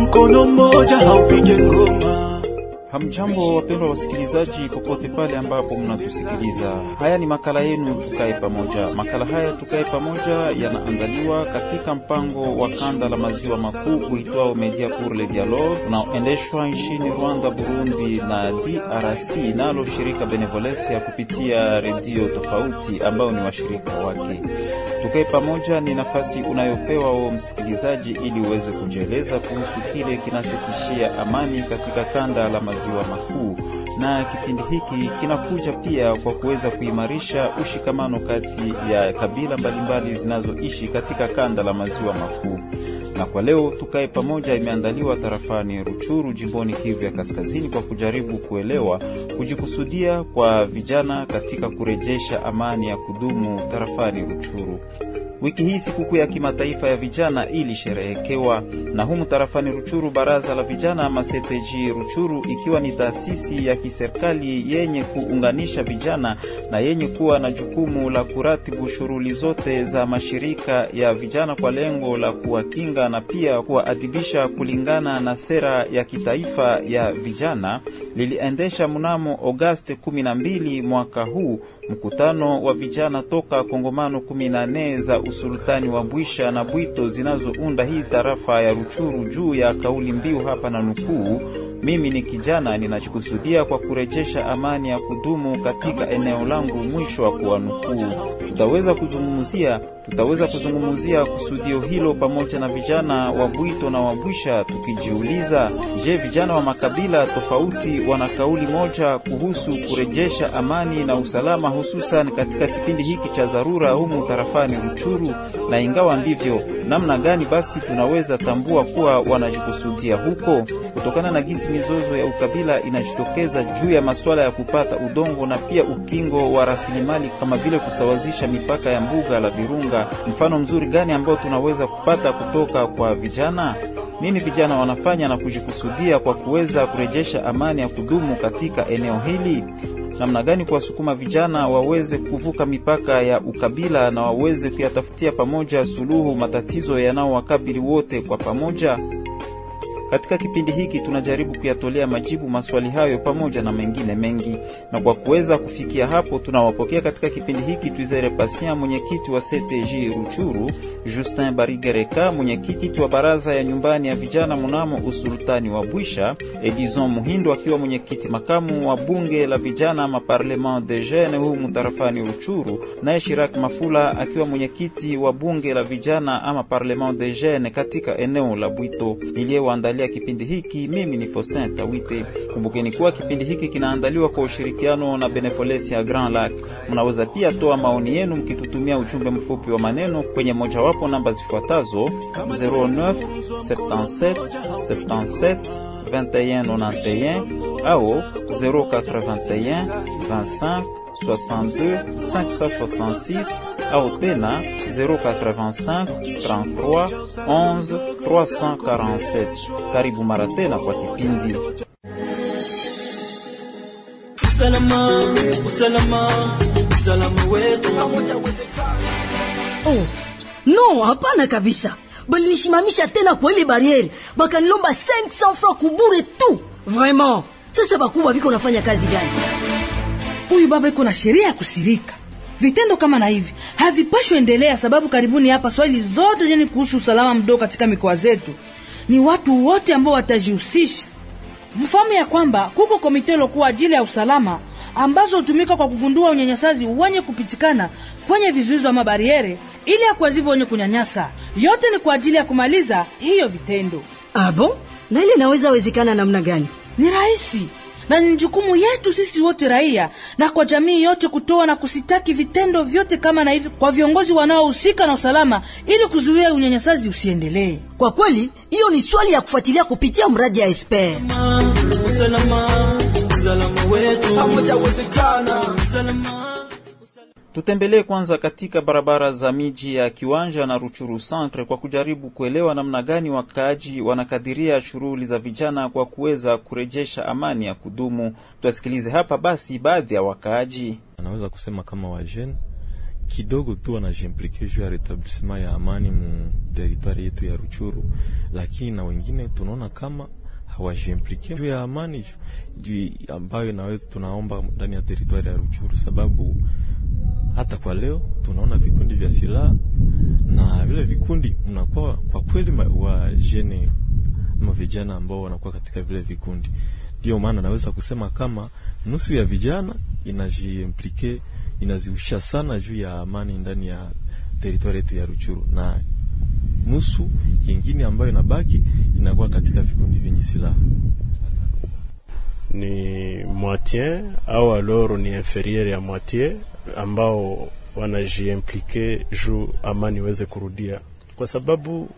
mkono mmoja haupige ngoma. Hamjambo, wapendwa wasikilizaji, popote pale ambapo mnatusikiliza. Haya ni makala yenu tukae pamoja. Makala haya tukae pamoja yanaandaliwa katika mpango wa kanda la maziwa makuu uitwao Media pour le Dialogue unaoendeshwa nchini Rwanda, Burundi na DRC, nalo shirika Benevolencia kupitia redio tofauti ambao ni washirika wake. Tukae pamoja ni nafasi unayopewa wao msikilizaji, ili uweze kujieleza kuhusu kile kinachotishia amani katika kanda la maziwa makuu. Na kipindi hiki kinakuja pia kwa kuweza kuimarisha ushikamano kati ya kabila mbalimbali zinazoishi katika kanda la maziwa makuu. Na kwa leo tukae pamoja imeandaliwa tarafani Ruchuru jimboni Kivu ya Kaskazini kwa kujaribu kuelewa kujikusudia kwa vijana katika kurejesha amani ya kudumu tarafani Ruchuru. Wiki hii sikukuu ya kimataifa ya vijana ilisherehekewa na humu tarafani Ruchuru. Baraza la vijana Maseteji Ruchuru, ikiwa ni taasisi ya kiserikali yenye kuunganisha vijana na yenye kuwa na jukumu la kuratibu shughuli zote za mashirika ya vijana kwa lengo la kuwakinga na pia kuwaadhibisha kulingana na sera ya kitaifa ya vijana, liliendesha mnamo Agosti 12 mwaka huu mkutano wa vijana toka kongomano 14 za usultani wa Bwisha na Bwito zinazounda hii tarafa ya Ruchuru juu ya kauli mbiu hapa na nukuu, mimi ni kijana ninachokusudia kwa kurejesha amani ya kudumu katika eneo langu, mwisho wa kuwanukuu. Tutaweza kuzungumzia tutaweza kuzungumzia kusudio hilo pamoja na vijana wa Bwito na Wabwisha, tukijiuliza, je, vijana wa makabila tofauti wana kauli moja kuhusu kurejesha amani na usalama, hususan katika kipindi hiki cha dharura humu tarafani Ruchuru? Na ingawa ndivyo, namna gani basi tunaweza tambua kuwa wanajikusudia huko, kutokana na gisi mizozo ya ukabila inajitokeza juu ya masuala ya kupata udongo na pia ukingo wa rasilimali kama vile kusawazisha mipaka ya mbuga la Virunga. Mfano mzuri gani ambao tunaweza kupata kutoka kwa vijana? Nini vijana wanafanya na kujikusudia kwa kuweza kurejesha amani ya kudumu katika eneo hili? Namna gani kuwasukuma vijana waweze kuvuka mipaka ya ukabila na waweze kuyatafutia pamoja suluhu matatizo yanayowakabili wote kwa pamoja? Katika kipindi hiki tunajaribu kuyatolea majibu maswali hayo pamoja na mengine mengi, na kwa kuweza kufikia hapo, tunawapokea katika kipindi hiki Twizere Pasia, mwenyekiti wa CTJ Ruchuru, Justin Barigereka, mwenyekiti wa baraza ya nyumbani ya vijana mnamo usultani wa Bwisha, Edison Muhindo akiwa mwenyekiti makamu wa bunge la vijana maparlement de Jeunes humu tarafani Ruchuru, naye Shirak Mafula akiwa mwenyekiti wa bunge la vijana ama Parlement de Jeunes katika eneo la Bwito niliyewaandalia kipindi hiki mimi ni Faustin Tawite. Kumbukeni kuwa kipindi hiki kinaandaliwa kwa ushirikiano na Benevolencia Grand Lac. Mnaweza pia toa maoni yenu mkitutumia ujumbe mfupi wa maneno kwenye mojawapo namba zifuatazo 09 77 77 2191 au 081 25 62 566 au tena 085 33 11 347. Karibu mara tena kwa kipindi Usalama, usalama, usalama wetu. Oh, no, hapana kabisa. Balinishimamisha tena kwa ile bariere, bakanilomba 500 francs kubure tu. Vraiment. Sasa bakubwa biko nafanya kazi gani? Huyu baba iko na sheria ya kusirika. Vitendo kama na hivi havipashwi endelea, sababu karibuni hapa swali zote zeni kuhusu usalama mdogo katika mikoa zetu ni watu wote ambao watajihusisha. Mfahamu ya kwamba kuko komite lokuwa ajili ya usalama ambazo hutumika kwa kugundua unyanyasaji wenye kupitikana kwenye vizuizi wa mabariere ili ya kuwazibu wenye kunyanyasa. Yote ni kwa ajili ya kumaliza hiyo vitendo. Ah bon? Na ile inaweza wezekana namna gani? Ni rahisi na ni jukumu yetu sisi wote raia na kwa jamii yote kutoa na kusitaki vitendo vyote kama na hivi kwa viongozi wanaohusika na usalama ili kuzuia unyanyasaji usiendelee. Kwa kweli, hiyo ni swali ya kufuatilia kupitia mradi ya Esper. Usalama, usalama wetu. Tutembelee kwanza katika barabara za miji ya Kiwanja na Ruchuru Centre kwa kujaribu kuelewa namna gani wakaaji wanakadiria shughuli za vijana kwa kuweza kurejesha amani ya kudumu. Tuwasikilize hapa basi baadhi ya wakaaji. Anaweza kusema kama wajene kidogo tu wanajimplike juu ya retablissement ya amani mu teritwari yetu ya Ruchuru, lakini na wengine tunaona kama hawajimplike juu ya amani juu ambayo naweza tunaomba ndani ya teritwari ya Ruchuru, sababu hata kwa leo tunaona vikundi vya silaha na vile vikundi mnakuwa kwa kweli wa jene ama vijana ambao wanakuwa katika vile vikundi. Ndio maana naweza kusema kama nusu ya vijana inajiimplike inazihusisha sana juu ya amani ndani ya teritwari yetu ya Ruchuru, na nusu yingine ambayo inabaki inakuwa katika vikundi vyenye silaha. Ni moitié au alors ni inferieur ya moitié ambao wanajiimplike juu amani iweze kurudia, kwa sababu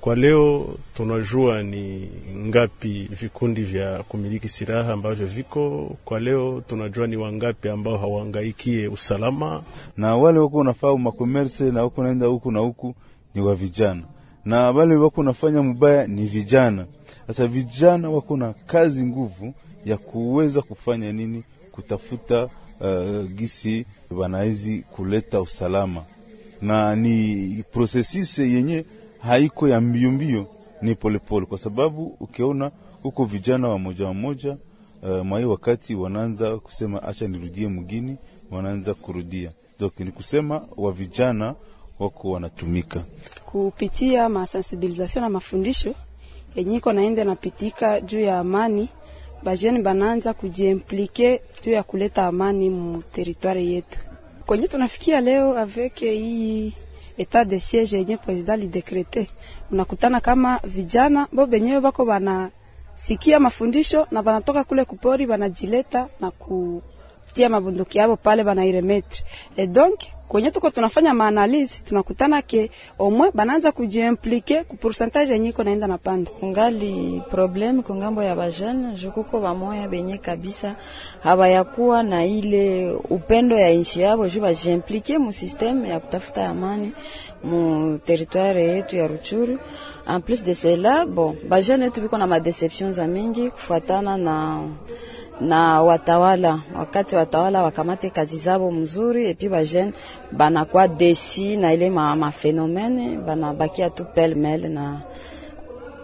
kwa leo tunajua ni ngapi vikundi vya kumiliki silaha ambavyo viko kwa leo. Tunajua ni wangapi ambao hawangaikie usalama, na wale huko, unafaa makomerse na huko naenda huku na huku ni wa vijana, na wale wako nafanya mubaya ni vijana. Sasa vijana wako na kazi nguvu ya kuweza kufanya nini, kutafuta uh, gisi wanawezi kuleta usalama, na ni prosesise yenye haiko ya mbio mbio, ni polepole pole. Kwa sababu ukiona huko vijana wa moja wa moja uh, mwai wakati wanaanza kusema acha nirudie mgini, wanaanza kurudia ni kusema wa vijana wako wanatumika kupitia masensibilisation na mafundisho yenye naende napitika juu ya amani. Bajeni banaanza kujiimplike juu ya kuleta amani mu teritwari yetu kwenye tunafikia leo avec hii etat de siege yenye president lidekrete, unakutana kama vijana bo benyewe bako banasikia mafundisho na banatoka kule kupori banajileta na kutia mabunduki yabo pale banairemetre et donc kwenye tuko tunafanya maanalizi tunakutana ke omwe banaanza kujiimplike ku pourcentage yenye iko naenda na panda. Kungali probleme kungambo ya bajene jukuko bamoya benye kabisa habayakuwa na ile upendo ya nchi yabo ju bajiimplike mu systeme ya kutafuta amani mu territoire yetu ya Ruchuru. En plus de cela, bon bajene yetu biko na madeception za mingi kufuatana na na watawala wakati watawala wakamate kazi zabo mzuri, epi bajene banakuwa desi na ile mafenomene ma banabakia tu pelmele na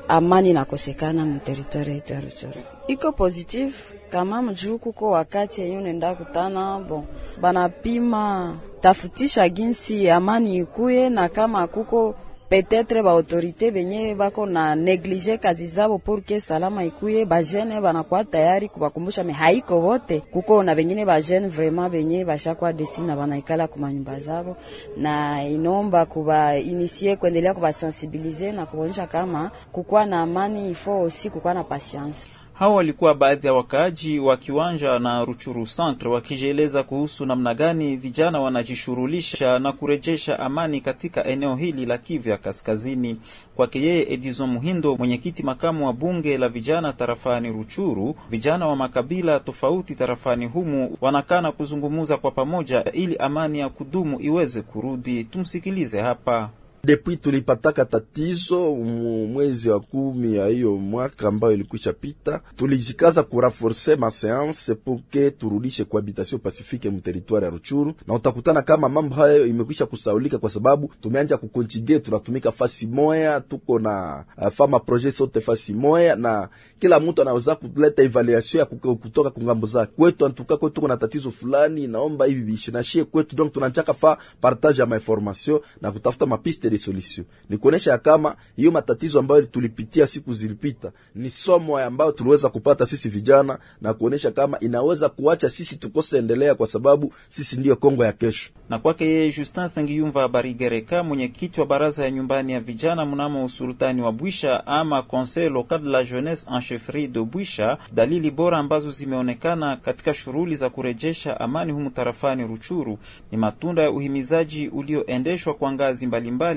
amani nakosekana muteritwari yetu ya Ruchuru. Iko positive kama mjuu, kuko wakati yenye unaenda kutana bo banapima tafutisha ginsi amani ikuye, na kama kuko petetre ba autorite benye bako na neglige kazi zabo porke salama ikuye, bajene banakuwa tayari kubakumbusha, me haiko bote, Kuko na bengine bajene vraiment benye bashakuwa desi na banaikala kumanyumba zabo, na inomba kuba inisie kuendelea kubasensibilize na kuonyesha kama kukuwa na amani ifo osi kukuwa na patience. Hao walikuwa baadhi ya wakaaji wa Kiwanja na Ruchuru Centre wakijieleza kuhusu namna gani vijana wanajishughulisha na kurejesha amani katika eneo hili la Kivu ya Kaskazini. Kwake yeye Edison Muhindo, mwenyekiti makamu wa bunge la vijana tarafani Ruchuru, vijana wa makabila tofauti tarafani humu wanakana kuzungumuza kwa pamoja ili amani ya kudumu iweze kurudi. Tumsikilize hapa. Depuis tulipataka tatizo mwezi wa kumi ya hiyo mwaka ambayo ilikwisha pita, tulijikaza kuraforce maseanse pourke turudishe kuhabitation pacifique mu territoire ya Ruchuru, na utakutana kama mambo hayo imekwisha kusaulika, kwa sababu tumeanja kukonjige, tunatumika fasi moya, tuko na uh, fama projet sote fasi moya, na kila mtu anaweza kuleta evaluation ya kutoka kungambo zake. Kwetu antuka kwetu tuko na tatizo fulani, naomba hivi bishinashie kwetu, donc tunanjaka fa partage ya mainformation na kutafuta mapiste de solution. Ni kuonesha kama hiyo matatizo ambayo tulipitia siku zilipita ni somo ambayo tuliweza kupata sisi vijana, na kuonesha kama inaweza kuacha sisi tukose endelea, kwa sababu sisi ndiyo Kongo ya kesho. Na kwake yeye Justin Sangiyumva Barigereka, mwenyekiti wa baraza ya nyumbani ya vijana mnamo usultani wa Bwisha ama Conseil local de la jeunesse en chefferie de Bwisha, dalili bora ambazo zimeonekana katika shughuli za kurejesha amani humu tarafani Ruchuru ni matunda ya uhimizaji ulioendeshwa kwa ngazi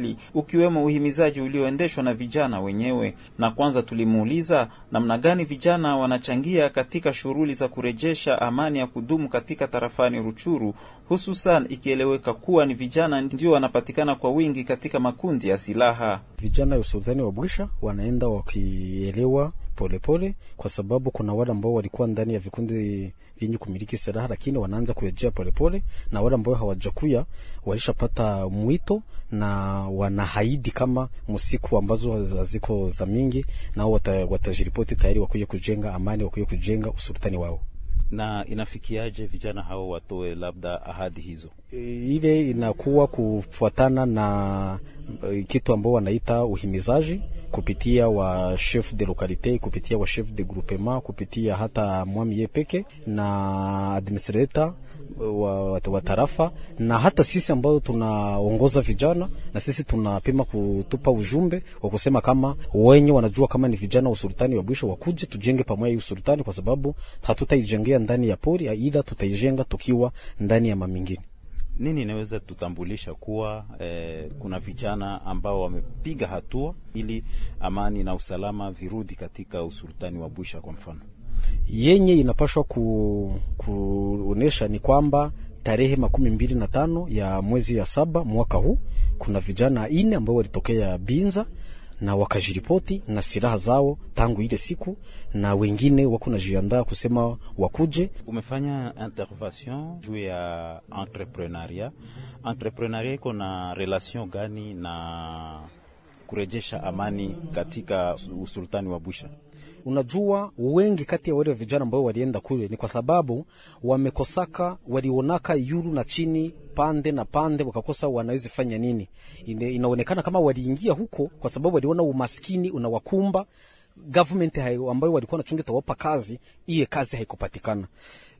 mbalimbali ukiwemo uhimizaji ulioendeshwa na vijana wenyewe. Na kwanza tulimuuliza namna gani vijana wanachangia katika shughuli za kurejesha amani ya kudumu katika tarafani Ruchuru, hususan ikieleweka kuwa ni vijana ndio wanapatikana kwa wingi katika makundi ya silaha. Vijana ya usultani wa Bwisha wanaenda wakielewa polepole pole, kwa sababu kuna wale ambao walikuwa ndani ya vikundi vyenye kumiliki silaha lakini wanaanza kuyajia polepole, na wale ambao hawajakuya walishapata mwito na wanahaidi kama msiku ambazo haziko za mingi, nao watajiripoti tayari wakuja kujenga amani, wakuja kujenga usultani wao na inafikiaje vijana hao watoe labda ahadi hizo? Ile inakuwa kufuatana na kitu ambao wanaita uhimizaji kupitia wa chef de localité, kupitia wa chef de groupement, kupitia hata mwami ye peke na administrator wa, wa tarafa na hata sisi ambao tunaongoza vijana na sisi tunapima kutupa ujumbe wa kusema kama wenye wanajua kama ni vijana wa usultani wa Bwisho wakuje tujenge pamoja hii usultani, kwa sababu hatutaijengea ndani ya pori, ila tutaijenga tukiwa ndani ya mamingine. Nini inaweza tutambulisha kuwa eh, kuna vijana ambao wamepiga hatua ili amani na usalama virudi katika usultani wa Bwisha kwa mfano? Yenye inapashwa ku, kuonesha ni kwamba tarehe makumi mbili na tano ya mwezi ya saba mwaka huu kuna vijana ine ambao walitokea Binza na wakajiripoti na silaha zao tangu ile siku, na wengine wako najiandaa kusema wakuje. Umefanya intervention juu ya entrepreneuria. Entrepreneuria iko na relation gani na kurejesha amani katika usultani wa Busha? Unajua, wengi kati ya wale vijana ambao walienda kule ni kwa sababu wamekosaka, walionaka yulu na chini pande na pande, wakakosa wanaweza fanya nini. Inaonekana kama waliingia huko kwa sababu waliona umaskini unawakumba government ambayo walikuwa wanachunga tawapa kazi, iye kazi haikupatikana.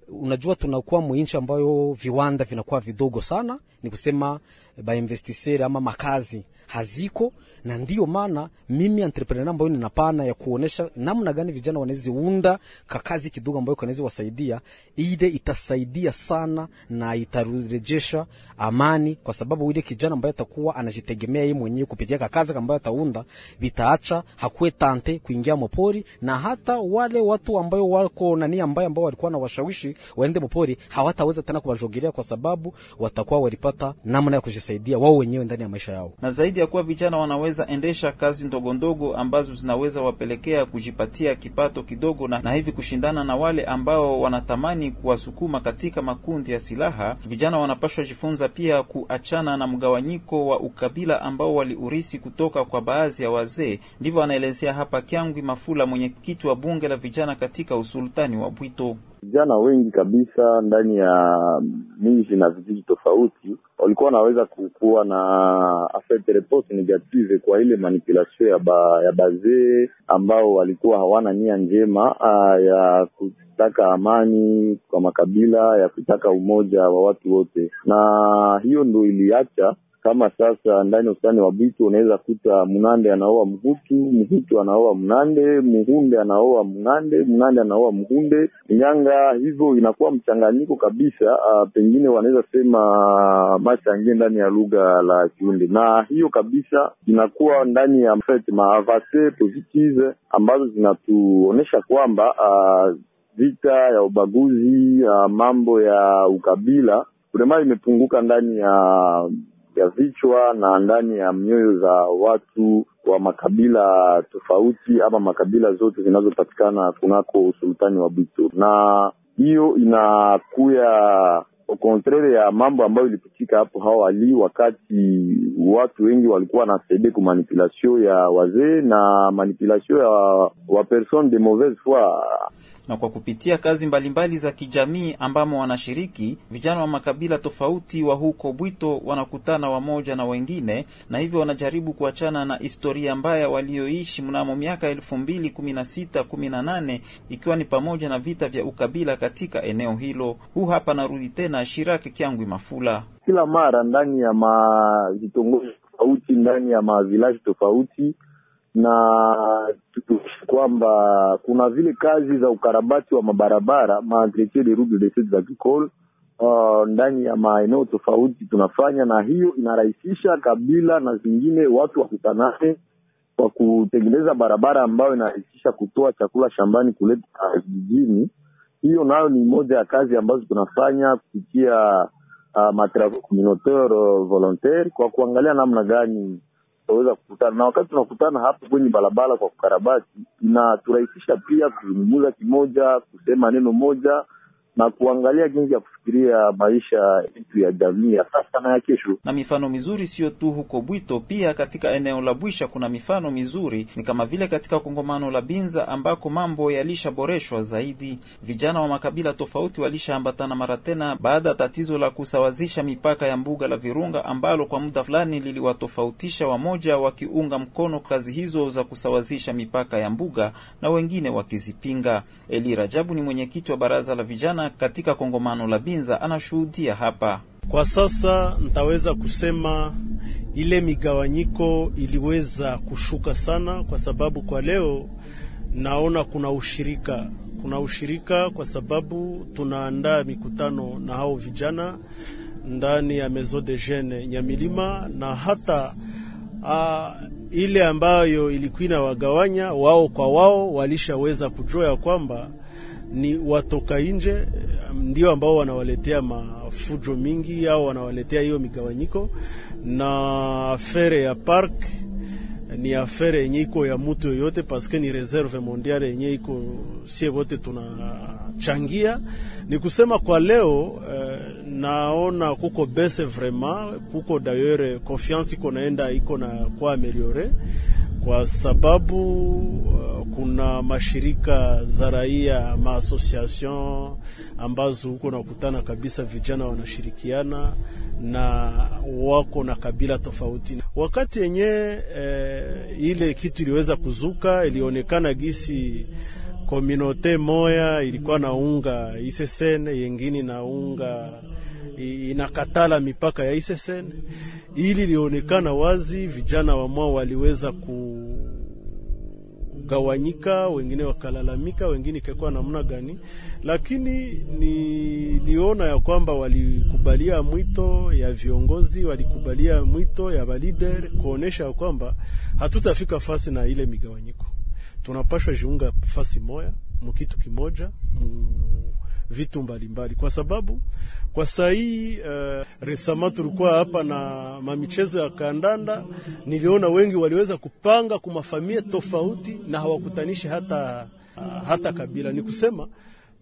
Unajua, tunakuwa mwinchi ambayo viwanda vinakuwa vidogo sana, ni kusema bainvestiseri ama makazi haziko, na ndiyo maana mimi entrepreneur ambayo ninapana ya kuonesha namna gani vijana wanaweza unda kakazi kidogo ambayo kanaweza wasaidia, ile itasaidia sana na itarejesha amani, kwa sababu ile kijana ambaye atakuwa anajitegemea yeye mwenyewe kupitia kakazi ambayo ataunda, vitaacha hakuwe tante kuingia mopori, na hata wale watu ambao wako nani ambaye ambao walikuwa na washawishi waende mopori hawataweza tena kuwajogelea, kwa sababu watakuwa walipata namna ya kujisaidia wao wenyewe ndani ya maisha yao. Na zaidi ya kuwa vijana wanaweza endesha kazi ndogo ndogo ambazo zinaweza wapelekea kujipatia kipato kidogo, na, na hivi kushindana na wale ambao wanatamani kuwasukuma katika makundi ya silaha. Vijana wanapaswa jifunza pia kuachana na mgawanyiko wa ukabila ambao waliurisi kutoka kwa baadhi ya wazee. Ndivyo anaelezea hapa Kyangwi Mafula, mwenyekiti wa bunge la vijana katika usultani wa Bwito. Vijana wengi kabisa ndani ya miji na vijiji tofauti walikuwa wanaweza kukuwa na reponse negative kwa ile manipulation ya ba, ya bazee ambao walikuwa hawana nia njema uh, ya kutaka amani kwa makabila, ya kutaka umoja wa watu wote, na hiyo ndo iliacha kama sasa ndani ya ustani wa Bitu unaweza kuta Mnande anaoa Mhutu, Mhutu anaoa Mnande, Muhunde anaoa Mnande, Mnande anaoa Mhunde, Nyanga. Hivyo inakuwa mchanganyiko kabisa. Uh, pengine wanaweza sema machangie ndani ya lugha la Kiundi, na hiyo kabisa inakuwa ndani ya maavase positive ambazo zinatuonyesha kwamba uh, vita ya ubaguzi uh, mambo ya ukabila vrema imepunguka ndani ya ya vichwa na ndani ya mioyo za watu wa makabila tofauti ama makabila zote zinazopatikana kunako usultani wa Bwito, na hiyo inakuya au contraire ya mambo ambayo ilipitika hapo hawali, wakati watu wengi walikuwa wanasaidia ku manipulation ya wazee na manipulation ya wa personne de mauvaise foi na kwa kupitia kazi mbalimbali mbali za kijamii ambamo wanashiriki vijana wa makabila tofauti wa huko Bwito wanakutana wamoja na wengine, na hivyo wanajaribu kuachana na historia mbaya walioishi mnamo miaka elfu mbili kumi na sita kumi na nane ikiwa ni pamoja na vita vya ukabila katika eneo hilo. Huu hapa narudi tena Shirake Kyangwi Mafula. Kila mara ndani ya mavitongoji tofauti, ndani ya mavilaji tofauti na kwamba kuna vile kazi za ukarabati wa mabarabara maentretien de route de sites agricole uh, ndani ya maeneo tofauti tunafanya, na hiyo inarahisisha kabila na zingine watu wakutanane kwa kutengeneza barabara ambayo inarahisisha kutoa chakula shambani kuleta vijijini. Hiyo nayo ni moja ya kazi ambazo tunafanya kupitia uh, matravaux communautaire volontaire kwa kuangalia namna gani tutaweza kukutana, na wakati tunakutana hapo kwenye barabara kwa kukarabati, inaturahisisha pia kuzungumza kimoja, kusema neno moja na kuangalia jinsi ya kufikiria maisha yetu ya jamii ya sasa na ya kesho. Na mifano mizuri sio tu huko Bwito, pia katika eneo la Bwisha kuna mifano mizuri, ni kama vile katika kongamano la Binza ambako mambo yalishaboreshwa zaidi. Vijana wa makabila tofauti walishaambatana mara tena baada ya tatizo la kusawazisha mipaka ya mbuga la Virunga ambalo kwa muda fulani liliwatofautisha, wamoja wakiunga mkono kazi hizo za kusawazisha mipaka ya mbuga na wengine wakizipinga. Eli Rajabu ni mwenyekiti wa baraza la vijana katika kongamano la Binza anashuhudia hapa. Kwa sasa nitaweza kusema ile migawanyiko iliweza kushuka sana, kwa sababu kwa leo naona kuna ushirika, kuna ushirika kwa sababu tunaandaa mikutano na hao vijana ndani ya Maison de Jeunes Nyamilima na hata uh, ile ambayo ilikuwa inawagawanya wao kwa wao walishaweza kujua ya kwamba ni watoka nje ndio ambao wanawaletea mafujo mingi au wanawaletea hiyo migawanyiko, na afere ya park ni afere yenye iko ya mutu yoyote, paske ni reserve mondiale yenye iko sie wote tunachangia. Ni kusema kwa leo eh, naona kuko bese vraiment, kuko dayere confiance iko naenda iko na kwa ameliore kwa sababu uh, kuna mashirika za raia maasociation ambazo huko nakutana kabisa, vijana wanashirikiana na wako na kabila tofauti. Wakati yenye eh, ile kitu iliweza kuzuka, ilionekana gisi kominote moya ilikuwa naunga isesene yengine naunga inakatala mipaka ya ISSN. Ili lionekana wazi, vijana wamwa waliweza kugawanyika, wengine wakalalamika, wengine ikakuwa namna gani, lakini niliona ya kwamba walikubalia mwito ya viongozi, walikubalia mwito ya balider kuonesha ya kwamba hatutafika fasi na ile migawanyiko, tunapashwa jiunga fasi moya mukitu kimoja mu vitu mbalimbali mbali. Kwa sababu kwa sahii uh, resama tulikuwa hapa na mamichezo ya kandanda, niliona wengi waliweza kupanga kumafamia tofauti na hawakutanishi hata, uh, hata kabila. Ni kusema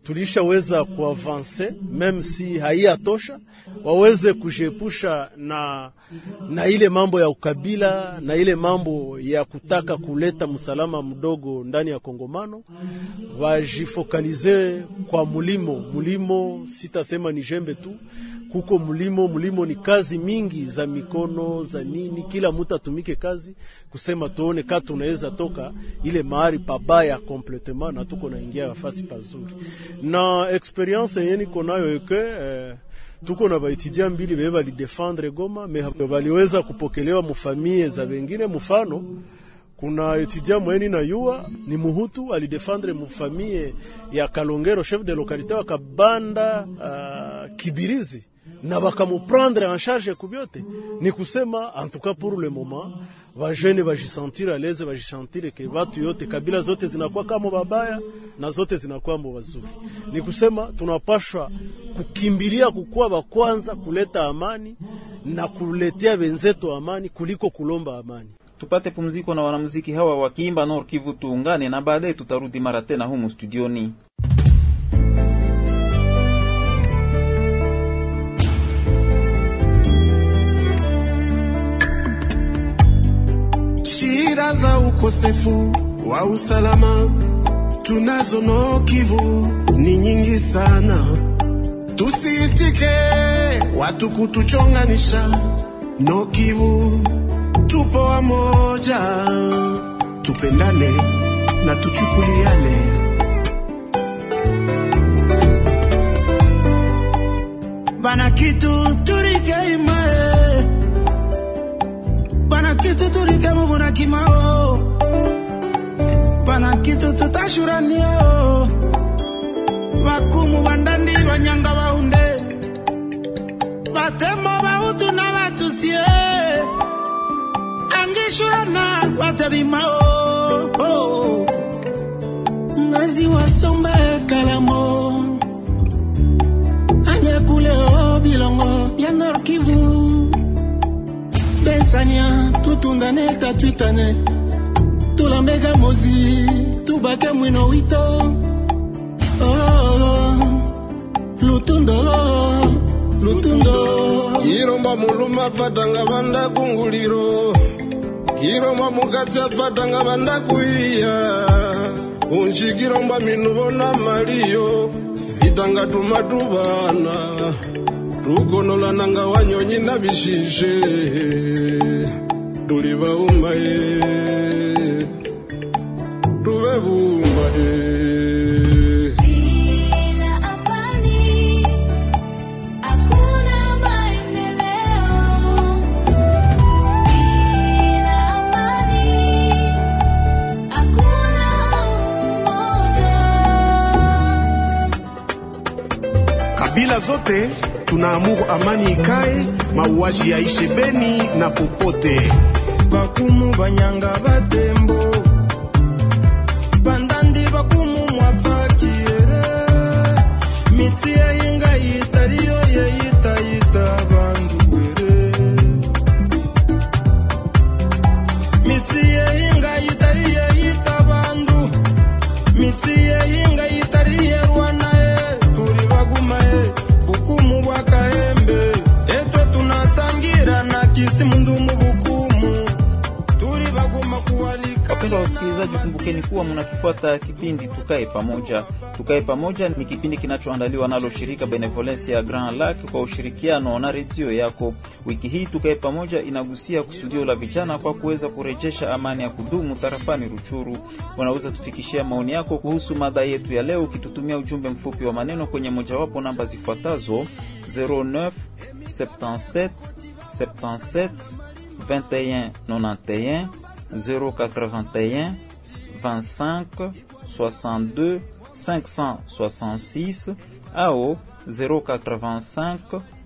tulishaweza kuavanse meme si haiyatosha, waweze kujiepusha na, na ile mambo ya ukabila na ile mambo ya kutaka kuleta msalama mdogo ndani ya Kongomano, wajifokalize kwa mulimo. Mulimo sitasema ni jembe tu, kuko mulimo. Mulimo ni kazi mingi za mikono za nini, kila mtu atumike kazi kusema tuone ka tunaweza toka ile mahali pabaya kompletement na tuko naingia nafasi pazuri na experience yenye niko nayo eke eh, tuko na baitidia mbili bebe balidefendre Goma me baliweza kupokelewa mufamie za wengine. Mfano, kuna etudia mweni na yua ni muhutu alidefendre mufamie ya Kalongero, chef de localité wakabanda uh, Kibirizi na bakamuprendre en charge kubyote. Ni kusema antuka pour le moment bajene bajisantire aleze bajisentire ke batu yote kabila zote zinakuwa kama babaya na zote zinakuwa mbo bazuri. Ni kusema tunapashwa kukimbilia kukuwa bakwanza kuleta amani na kuletea wenzetu amani kuliko kulomba amani. Tupate pumziko na wanamuziki hawa wakiimba Nord Kivu, tuungane na baadaye tutarudi mara tena humu studioni. Shida za ukosefu wa usalama tunazo Nord Kivu ni nyingi sana, tusiitike watu kutuchonganisha. Nord Kivu tupo wamoja, tupendane na tuchukuliane. Bana kitu bana kitu turikemu kimao. Bana kitu tutashuranio bakumu bandandi banyanga baunde batemo bautu na batusie angishurana batabimao oh. ngazi wasomba kalamo. Anyakuleo bilongo ya Nord Kivu. Besi sania tutundane tatwitane tulambeka mozi tubake mwino wito. Oh, lutundo lutundo. Kiromba muluma fatanga vanda kunguliro. Kiromba mukatsa afatanga vanda kuiya. Unji kiromba minu vona maliyo vitanga tumatuvana tukonolananga wanyonyi na vishishe tuli vaumaye tuve vumbaye kabila zote tunaamuru amani ikae, mauaji yaishe Beni na popote. bakumu banyanga batembo bandandi bakumu mwafakiere mitsi kuwa mnakifuata kipindi Tukae Pamoja. Tukae Pamoja ni kipindi kinachoandaliwa nalo shirika Benevolence ya Grand Lac kwa ushirikiano na redio yako. Wiki hii Tukae Pamoja inagusia kusudio la vijana kwa kuweza kurejesha amani ya kudumu tarafani Ruchuru. Unaweza tufikishia maoni yako kuhusu mada yetu ya leo ukitutumia ujumbe mfupi wa maneno kwenye mojawapo namba zifuatazo 09 77 77 21 91 081 25 62 566 au 085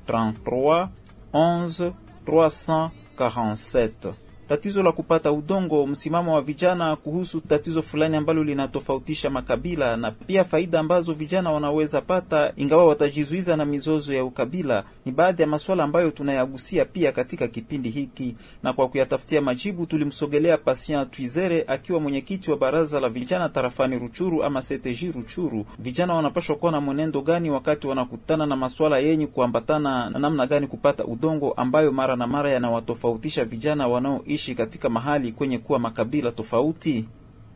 33 11 347. Tatizo la kupata udongo, msimamo wa vijana kuhusu tatizo fulani ambalo linatofautisha makabila na pia faida ambazo vijana wanaweza pata ingawa watajizuiza na mizozo ya ukabila, ni baadhi ya masuala ambayo tunayagusia pia katika kipindi hiki. Na kwa kuyatafutia majibu, tulimsogelea Patient Twizere akiwa mwenyekiti wa baraza la vijana tarafani Ruchuru ama CTJ Ruchuru. Vijana wanapashwa kuwa na mwenendo gani wakati wanakutana na masuala yenye kuambatana na namna gani kupata udongo ambayo mara na mara yanawatofautisha vijana wanaoishi katika mahali kwenye kuwa makabila tofauti.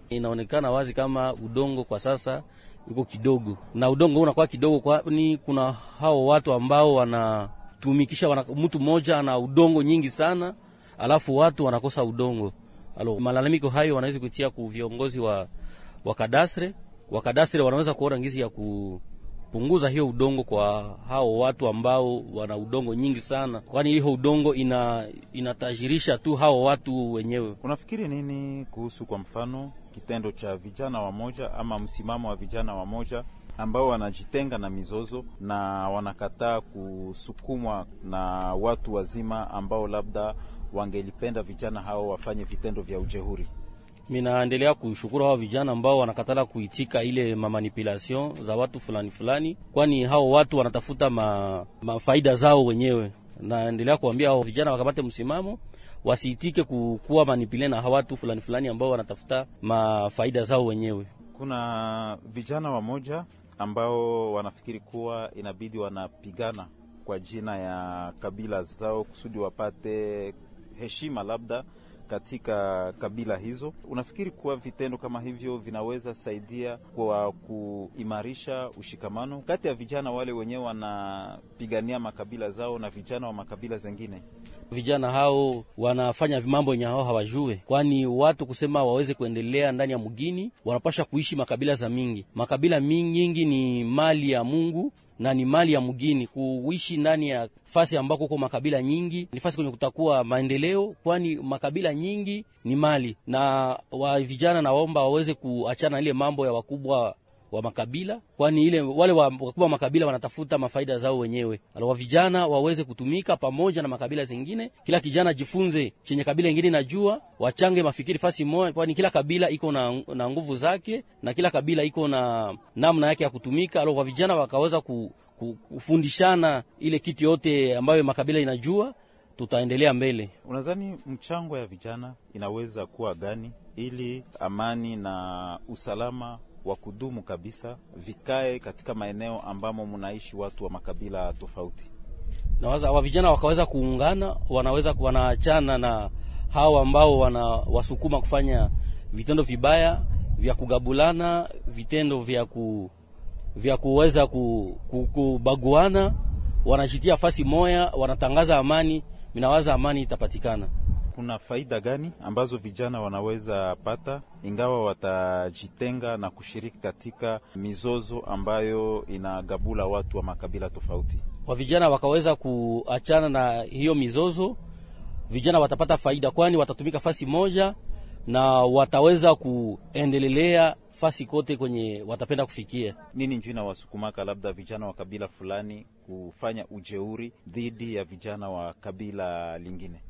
Inaonekana wazi kama udongo kwa sasa uko kidogo, na udongo huu unakuwa kidogo kwani kuna hao watu ambao wanatumikisha wana, mtu mmoja ana udongo nyingi sana, alafu watu wanakosa udongo. Alo, malalamiko hayo wanaweza kutia ku viongozi wa, wa kadastre wa kadastre wanaweza kuona ngizi ya kupunguza hiyo udongo kwa hao watu ambao wana udongo nyingi sana, kwani hiyo udongo ina inatajirisha tu hao watu wenyewe. Unafikiri nini kuhusu kwa mfano kitendo cha vijana wamoja ama msimamo wa vijana wamoja ambao wanajitenga na mizozo na wanakataa kusukumwa na watu wazima ambao labda wangelipenda vijana hao wafanye vitendo vya ujehuri? Minaendelea kushukuru hao vijana ambao wanakatala kuitika ile mamanipulation za watu fulani fulani, kwani hao watu wanatafuta ma, mafaida zao wenyewe. Naendelea kuambia hao vijana wakamate msimamo, wasiitike kukuwa manipule na hao watu fulani fulani ambao wanatafuta mafaida zao wenyewe. Kuna vijana wamoja ambao wanafikiri kuwa inabidi wanapigana kwa jina ya kabila zao kusudi wapate heshima labda katika kabila hizo. Unafikiri kuwa vitendo kama hivyo vinaweza saidia kwa kuimarisha ushikamano kati ya vijana wale wenyewe wanapigania makabila zao na vijana wa makabila zengine? Vijana hao wanafanya mambo yenye hao hawajue, kwani watu kusema waweze kuendelea ndani ya mgini wanapasha kuishi makabila za mingi. Makabila mingi ni mali ya Mungu na ni mali ya mgini. Kuishi ndani ya fasi ambako uko makabila nyingi ni fasi kwenye kutakuwa maendeleo, kwani makabila nyingi ni mali. Na wa vijana naomba waweze kuachana ile mambo ya wakubwa wa makabila, kwani ile wale wakubwa wa makabila wanatafuta mafaida zao wenyewe. Wa vijana waweze kutumika pamoja na makabila zingine, kila kijana jifunze chenye kabila ingine najua, wachange mafikiri fasi moja, kwani kila kabila iko na, na nguvu zake na kila kabila iko na namna yake ya kutumika. Alo, vijana wakaweza ku, ku, kufundishana ile kitu yote ambayo makabila inajua tutaendelea mbele. Unadhani mchango ya vijana inaweza kuwa gani ili amani na usalama wa kudumu kabisa vikae katika maeneo ambamo mnaishi watu wa makabila tofauti? Nawaza wa vijana wakaweza kuungana, wanaweza wanaachana na hao ambao wanawasukuma kufanya vitendo vibaya vya kugabulana, vitendo vya ku vya kuweza ku, ku, kubaguana, wanajitia fasi moya, wanatangaza amani. Minawaza amani itapatikana. Kuna faida gani ambazo vijana wanaweza pata ingawa watajitenga na kushiriki katika mizozo ambayo inagabula watu wa makabila tofauti? Kwa vijana wakaweza kuachana na hiyo mizozo, vijana watapata faida, kwani watatumika fasi moja na wataweza kuendelelea fasi kote kwenye watapenda kufikia. Nini njuu inawasukumaka labda vijana wa kabila fulani kufanya ujeuri dhidi ya vijana wa kabila lingine?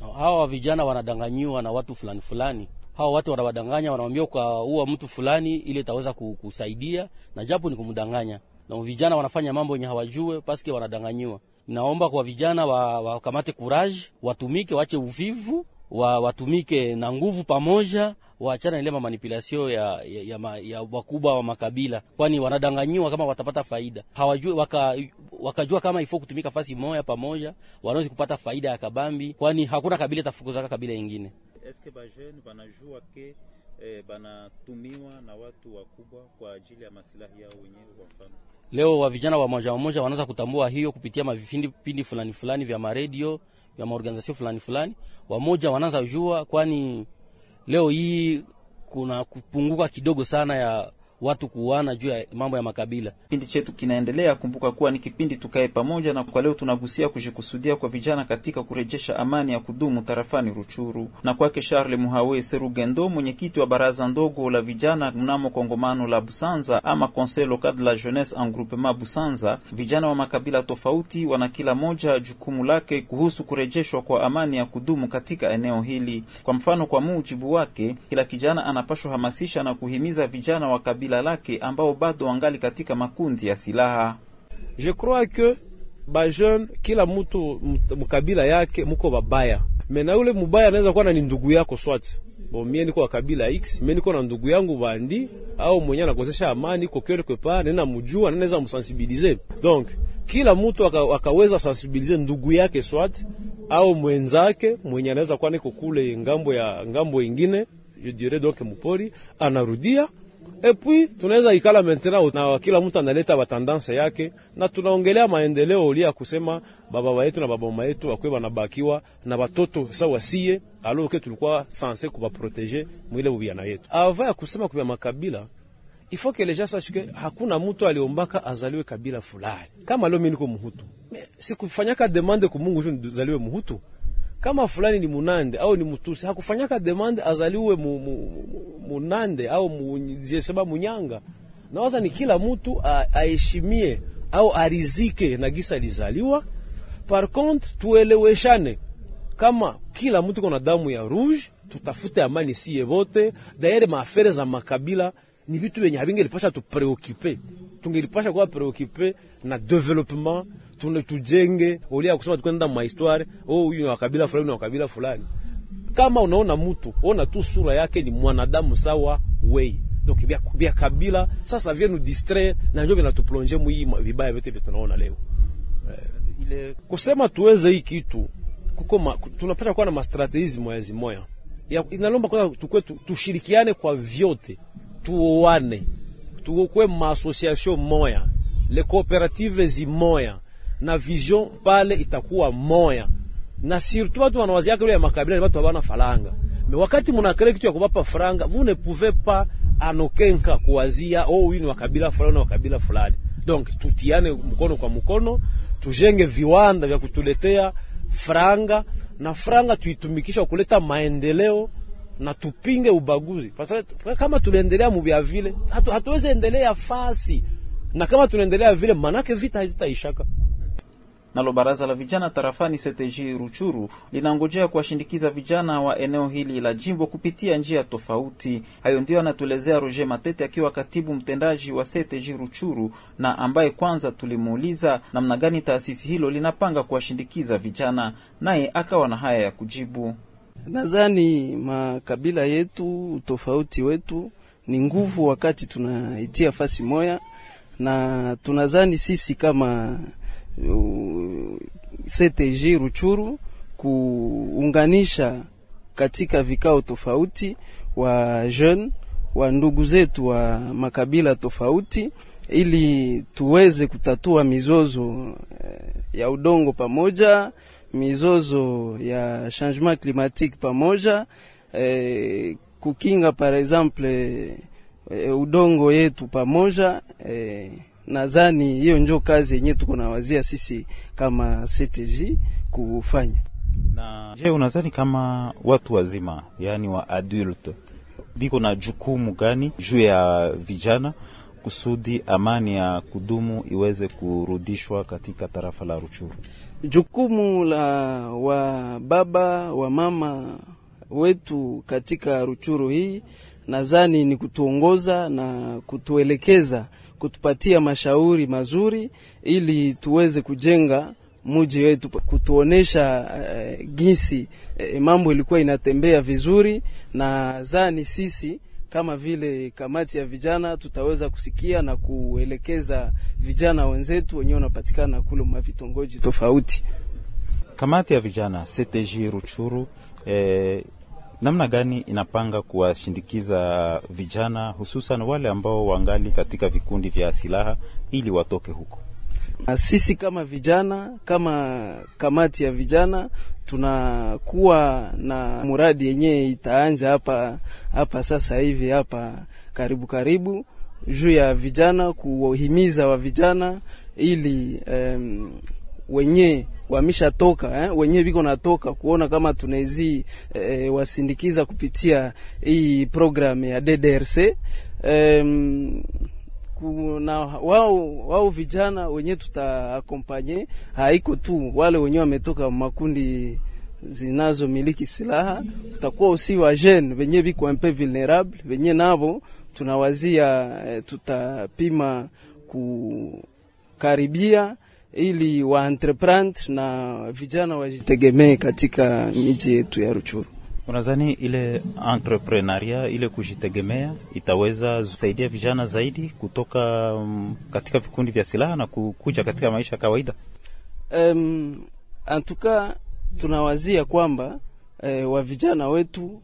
Hawa vijana wanadanganyiwa na watu fulani fulani. Hawa watu wanawadanganya, wanawambia ukaua mtu fulani ili itaweza kusaidia, na japo ni kumdanganya. Na vijana wanafanya mambo yenye hawajue paske wanadanganyiwa. Naomba kwa vijana wakamate wa courage, watumike, wache uvivu wa watumike na nguvu pamoja, waachana ile manipulation ya, ya, ya, ma, ya wakubwa wa makabila, kwani wanadanganyiwa kama watapata faida. Hawajui waka, wakajua kama ifo kutumika fasi moja pamoja, wanaweza kupata faida ya kabambi, kwani hakuna kabila tafukuzaka kabila ingine. Eske bajeni banajua ke eh, banatumiwa na watu wakubwa kwa ajili ya maslahi yao wenyewe. Kwa mfano leo wa vijana wa moja moja wanaweza kutambua hiyo kupitia mavipindi fulani fulani vya maredio vya maorganizasio fulani fulani, wamoja wanaanza jua, kwani leo hii kuna kupunguka kidogo sana ya watu kuuana juu ya mambo ya makabila. Kipindi chetu kinaendelea. Kumbuka kuwa ni kipindi tukae pamoja, na kwa leo tunagusia kujikusudia kwa vijana katika kurejesha amani ya kudumu tarafani Ruchuru. Na kwake Charles Muhawe Serugendo, mwenyekiti wa baraza ndogo la vijana mnamo kongomano la Busanza ama Conseil local de la jeunesse en groupement Busanza, vijana wa makabila tofauti wana kila moja jukumu lake kuhusu kurejeshwa kwa amani ya kudumu katika eneo hili. Kwa mfano, kwa mujibu wake, kila kijana anapashwa hamasisha na kuhimiza vijana wa kabila lake ambao bado wangali katika makundi ya silaha. Je crois que ba jeune kila mtu mkabila yake muko babaya mena, yule mubaya anaweza kuwa ni ndugu yako swati Bo, mie niko wa kabila X, mie niko na ndugu yangu bandi au mwenye anakosesha amani ko quelque part, nena mujua nanaweza msensibilize. Donc kila mtu akaweza sensibilize ndugu yake swati au mwenzake mwenye anaweza kuwa niko kule ng'ambo ya ng'ambo ingine, je dirais donc mupori anarudia Et puis tunaweza ikala maintenant na kila mtu analeta batandanse yake, na tunaongelea maendeleo ulia kusema baba yetu na baba yetu wakwe banabakiwa na batoto sawa sie, alors que tulikuwa sanse kubaproteje mwile bubiana yetu. Ava ya kusema kwa makabila ifo les gens hakuna mtu aliombaka azaliwe kabila fulani. Kama leo mimi niko Muhutu, sikufanyaka demande ku Mungu nizaliwe Muhutu kama fulani ni Munande au ni Mutusi, hakufanyaka demande azaliwe mu, mu, Munande au mujesema Munyanga. Nawaza ni kila mtu aheshimie au arizike na gisa alizaliwa. Par contre tueleweshane, kama kila mtu kona damu ya rouge, tutafute amani siye bote. Daire maafere za makabila ni vitu vyenye havingelipasha tupreokipe, tungelipasha kuwa preokipe na development tune tujenge olia kusema tukwenda ma histoire oh, huyu wa kabila fulani na kabila fulani. Kama unaona mtu ona tu sura yake ni mwanadamu sawa wei, donc bia, bia kabila sasa vient nous distraire na ndio vinatuplonge mwi vibaya vyote vya tunaona leo. Eh, ile kusema tuweze hii kitu kuko tunapata kuwa na mastrategies moya. Inalomba kwanza tukwe tushirikiane kwa vyote, tuoane, tukwe ma association moya, le cooperative zimoya na vision pale itakuwa moya, na surtout watu wanawazia kile ya makabila ni watu habana falanga. Me wakati munakale kitu ya kubapa franga, vous ne pouvez pas anokenka kuwazia oh, huyu ni wa fulani na wa fulani. Donc tutiane mkono kwa mkono, tujenge viwanda vya kutuletea franga na franga tuitumikisha kuleta maendeleo na tupinge ubaguzi. Pasa, kama tunaendelea mubya vile hatu, hatuwezi endelea fasi, na kama tunaendelea vile manake vita hazitaishaka. Nalo baraza la vijana tarafani CTG Ruchuru linangojea kuwashindikiza vijana wa eneo hili la jimbo kupitia njia tofauti. Hayo ndio anatuelezea Roger Matete akiwa katibu mtendaji wa CTG Ruchuru, na ambaye kwanza tulimuuliza namna gani taasisi hilo linapanga kuwashindikiza vijana, naye akawa na haya ya kujibu. Nadhani makabila yetu, utofauti wetu ni nguvu wakati tunaitia fasi moya, na tunadhani sisi kama uh, CTG Ruchuru kuunganisha katika vikao tofauti wa jeune wa ndugu zetu wa makabila tofauti, ili tuweze kutatua mizozo ya udongo pamoja, mizozo ya changement climatique pamoja, eh, kukinga par exemple eh, udongo yetu pamoja eh, nadhani hiyo njo kazi yenyewe tuko nawazia sisi kama CTG kufanya. Na je, unadhani kama watu wazima, yaani wa adulte biko na jukumu gani juu ya vijana kusudi amani ya kudumu iweze kurudishwa katika tarafa la Ruchuru? Jukumu la wa baba wa mama wetu katika Ruchuru hii nadhani ni kutuongoza na kutuelekeza, kutupatia mashauri mazuri ili tuweze kujenga muji wetu, kutuonesha uh, jinsi uh, mambo ilikuwa inatembea vizuri, na sisi kama vile kamati ya vijana tutaweza kusikia na kuelekeza vijana wenzetu wenyewe wanapatikana kule mavitongoji tofauti. Kamati ya vijana CTG Ruchuru eh, namna gani inapanga kuwashindikiza vijana hususan wale ambao wangali katika vikundi vya silaha ili watoke huko? Sisi kama vijana, kama kamati ya vijana tunakuwa na muradi yenyewe itaanja hapa hapa sasa hivi hapa karibu karibu, juu ya vijana, kuhimiza wa vijana ili um, wenye wameshatoka eh, wenyewe biko natoka kuona kama tunawezi eh, wasindikiza kupitia hii program ya DDRC um, kuna wao wao vijana wenye tutaakompanye, haiko tu wale wenyewe wametoka makundi zinazomiliki silaha, utakuwa usi wa jeune wenye biko peu vulnerable, wenye navo tunawazia eh, tutapima kukaribia ili wa entreprendre na vijana wajitegemee katika miji yetu ya Ruchuru. Unadhani ile entrepreneuria ile kujitegemea itaweza kusaidia vijana zaidi kutoka um, katika vikundi vya silaha na kukuja katika maisha ya kawaida? Um, antuka tunawazia kwamba eh, wa vijana wetu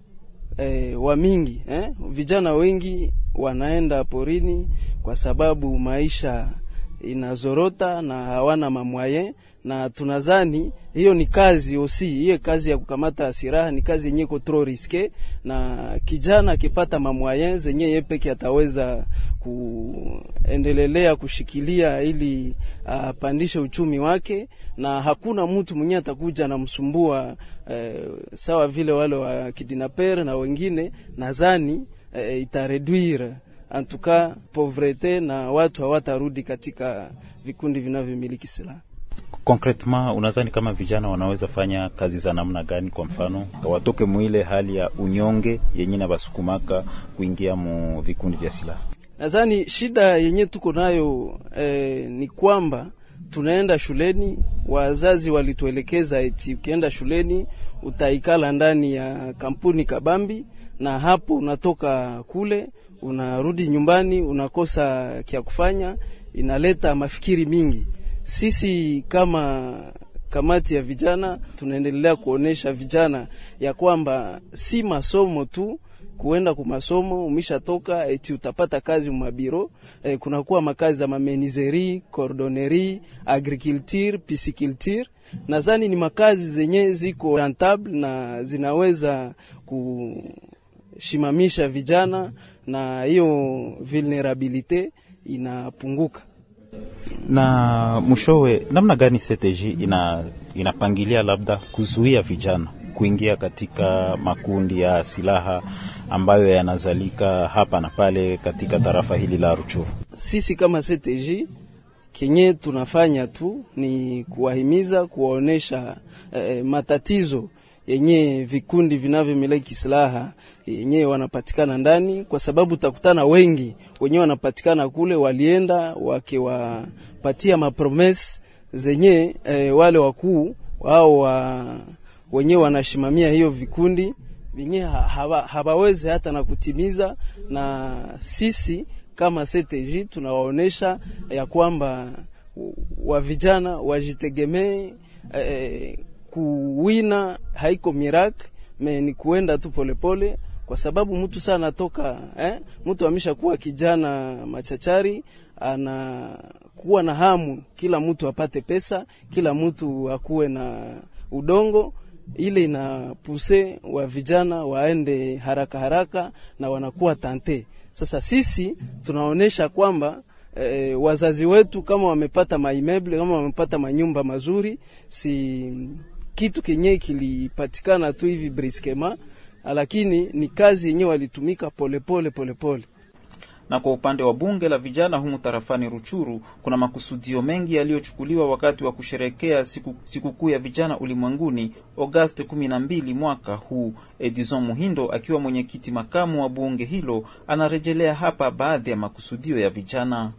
eh, wa mingi eh, vijana wengi wanaenda porini kwa sababu maisha inazorota na hawana mamwaye, na tunazani hiyo ni kazi osi, hiyo kazi ya kukamata silaha ni kazi yenye ko trop riske, na kijana akipata mamwaye zenye yeye peke ataweza kuendelelea kushikilia ili apandishe uchumi wake, na hakuna mtu mwenye atakuja anamsumbua eh, sawa vile wale wa kidinaper na wengine, nadhani eh, itareduire antuka povrete na watu hawatarudi katika vikundi vinavyomiliki silaha. Concretement, unadhani kama vijana wanaweza fanya kazi za namna gani? Kwa mfano watoke mwile hali ya unyonge yenye na basukumaka kuingia mu vikundi vya silaha. Nadhani shida yenye tuko nayo eh, ni kwamba tunaenda shuleni, wazazi walituelekeza eti ukienda shuleni utaikala ndani ya kampuni kabambi, na hapo unatoka kule unarudi nyumbani unakosa kya kufanya, inaleta mafikiri mingi. Sisi kama kamati ya vijana tunaendelea kuonesha vijana ya kwamba si masomo tu kuenda ku masomo umeshatoka eti utapata kazi mumabiro. E, kunakuwa makazi za mamenizeri, cordonnerie, agriculture, pisciculture. Nadhani ni makazi zenye ziko rentable na zinaweza kushimamisha vijana na hiyo vulnerabilite inapunguka. Na mwishowe, namna gani CTG ina inapangilia labda kuzuia vijana kuingia katika makundi ya silaha ambayo yanazalika hapa na pale katika tarafa hili la Ruchuru? Sisi kama CTG kenye tunafanya tu ni kuwahimiza, kuwaonesha eh, matatizo yenye vikundi vinavyomiliki silaha yenye wanapatikana ndani, kwa sababu utakutana wengi wenye wanapatikana kule, walienda wakiwapatia mapromesi zenye e, wale wakuu wao wa wenye wanashimamia hiyo vikundi vyenye hawawezi hata na kutimiza, na sisi kama CTG tunawaonesha ya kwamba wa vijana wajitegemee. Eh, kuwina haiko miracle me ni kuenda tu polepole pole, kwa sababu mtu saa anatoka eh, mtu ameshakuwa kijana machachari anakuwa na hamu, kila mtu apate pesa, kila mtu akuwe na udongo ile inapuse wa vijana waende haraka haraka na wanakuwa tante. Sasa sisi tunaonesha kwamba e, wazazi wetu kama wamepata maimeble kama wamepata manyumba mazuri, si kitu kenye kilipatikana tu hivi briskema, lakini ni kazi yenye walitumika polepole polepole na kwa upande wa bunge la vijana humu tarafani Ruchuru kuna makusudio mengi yaliyochukuliwa wakati wa kusherekea sikukuu siku ya vijana ulimwenguni Agosti kumi na mbili mwaka huu. Edison Muhindo akiwa mwenyekiti makamu wa bunge hilo anarejelea hapa baadhi ya makusudio ya vijana.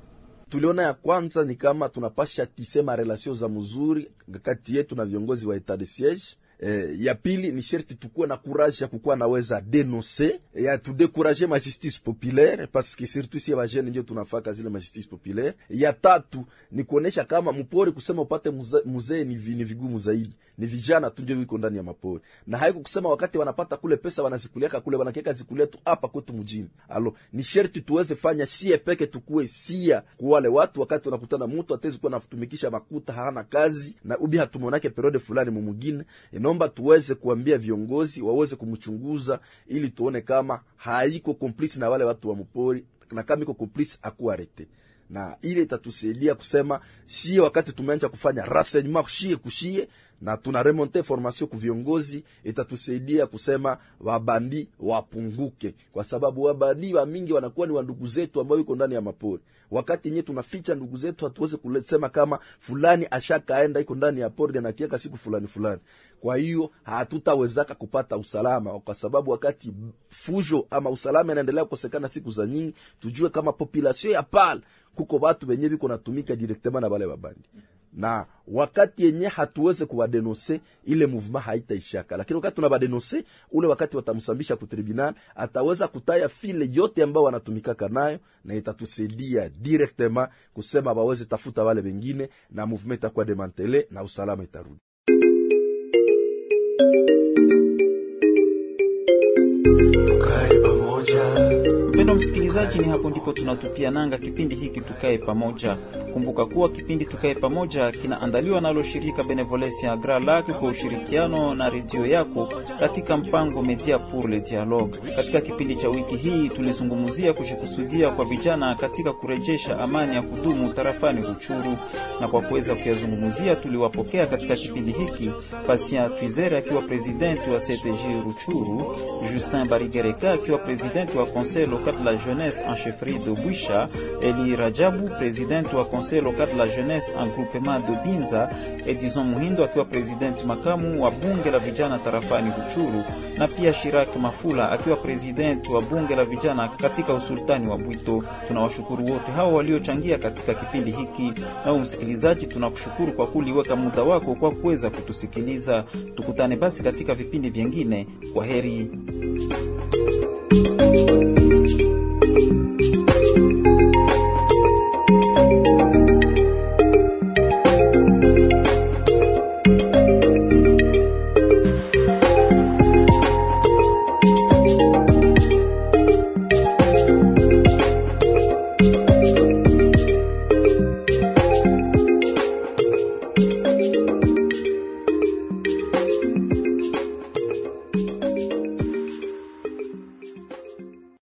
Tuliona ya kwanza ni kama tunapasha tisema relasio za mzuri kati yetu na viongozi wa etat de siege. Eh, ya pili ni sherti tukuwe na courage ya kukuwa naweza denonse ya tudekuraje ma justice populaire que surtout si bajene ndio tunafaka zile ma justice populaire. Ya tatu ni kuonesha kama mpori kusema upate muzee ni, ni vigumu zaidi, ni vijana tu ndio wiko ndani ya mapori, na haiko kusema wakati wanapata kule pesa wanazikuliaka kule wanakieka zikulia hapa kwetu mjini. Alo ni sherti tuweze fanya sie peke tukuwe sia kwa wale watu, wakati wanakutana mtu atezi kuwa natumikisha makuta hana kazi na ubi hatumonake periode fulani mumugine nomba tuweze kuambia viongozi waweze kumchunguza ili tuone kama haiko complice na wale watu wa mpori, na kama iko complice akuarete, na ile itatusaidia kusema sie wakati tumeanza kufanya renseignement kushie kushie na tunaremonte formasio ku viongozi, itatusaidia kusema wabandi wapunguke, kwa sababu wabandi wa mingi wanakuwa ni wandugu zetu ambao yuko ndani ya mapori. Wakati yenyewe tunaficha ndugu zetu, hatuweze kusema kama fulani ashakaenda iko ndani ya pori na kiaka siku fulani fulani. Kwa hiyo hatutawezaka kupata usalama, kwa sababu wakati fujo ama usalama inaendelea kukosekana siku za nyingi, tujue kama population ya pale kuko watu wenyewe biko natumika directement na wale wabandi na wakati yenye hatuweze kuwadenonse ile mouvement haitaishaka, lakini wakati tunabadenonse ule wakati watamsambisha ku tribunal, ataweza kutaya file yote ambao wanatumikaka nayo, na itatusaidia directement kusema waweze tafuta wale wengine, na mouvement itakuwa demantele na usalama itarudi. Msikilizaji, ni hapo ndipo tunatupia nanga kipindi hiki tukae pamoja. Kumbuka kuwa kipindi tukae pamoja kinaandaliwa nalo shirika Benevolencia Grand Lac kwa ushirikiano na redio yako katika mpango Media pour le Dialogue. Katika kipindi cha wiki hii tulizungumzia kujikusudia kwa vijana katika kurejesha amani ya kudumu tarafani Ruchuru, na kwa kuweza kuyazungumzia tuliwapokea katika kipindi hiki Patient Twizere akiwa presidenti wa CTG Ruchuru, Justin Barigereka akiwa presidenti wa conseil local la jeunesse en chefferie de Bwisha, Eli Rajabu presidenti wa conseil local de la jeunesse en groupement de Binza, Edison Muhindo akiwa presidenti makamu wa bunge la vijana tarafani Ruchuru, na pia Shirak Mafula akiwa presidenti wa bunge la vijana katika usultani wa Bwito. Tunawashukuru wote hao waliochangia katika kipindi hiki. Na msikilizaji, tunakushukuru kwa kuliweka muda wako kwa kuweza kutusikiliza. Tukutane basi katika vipindi vyengine. Kwa heri.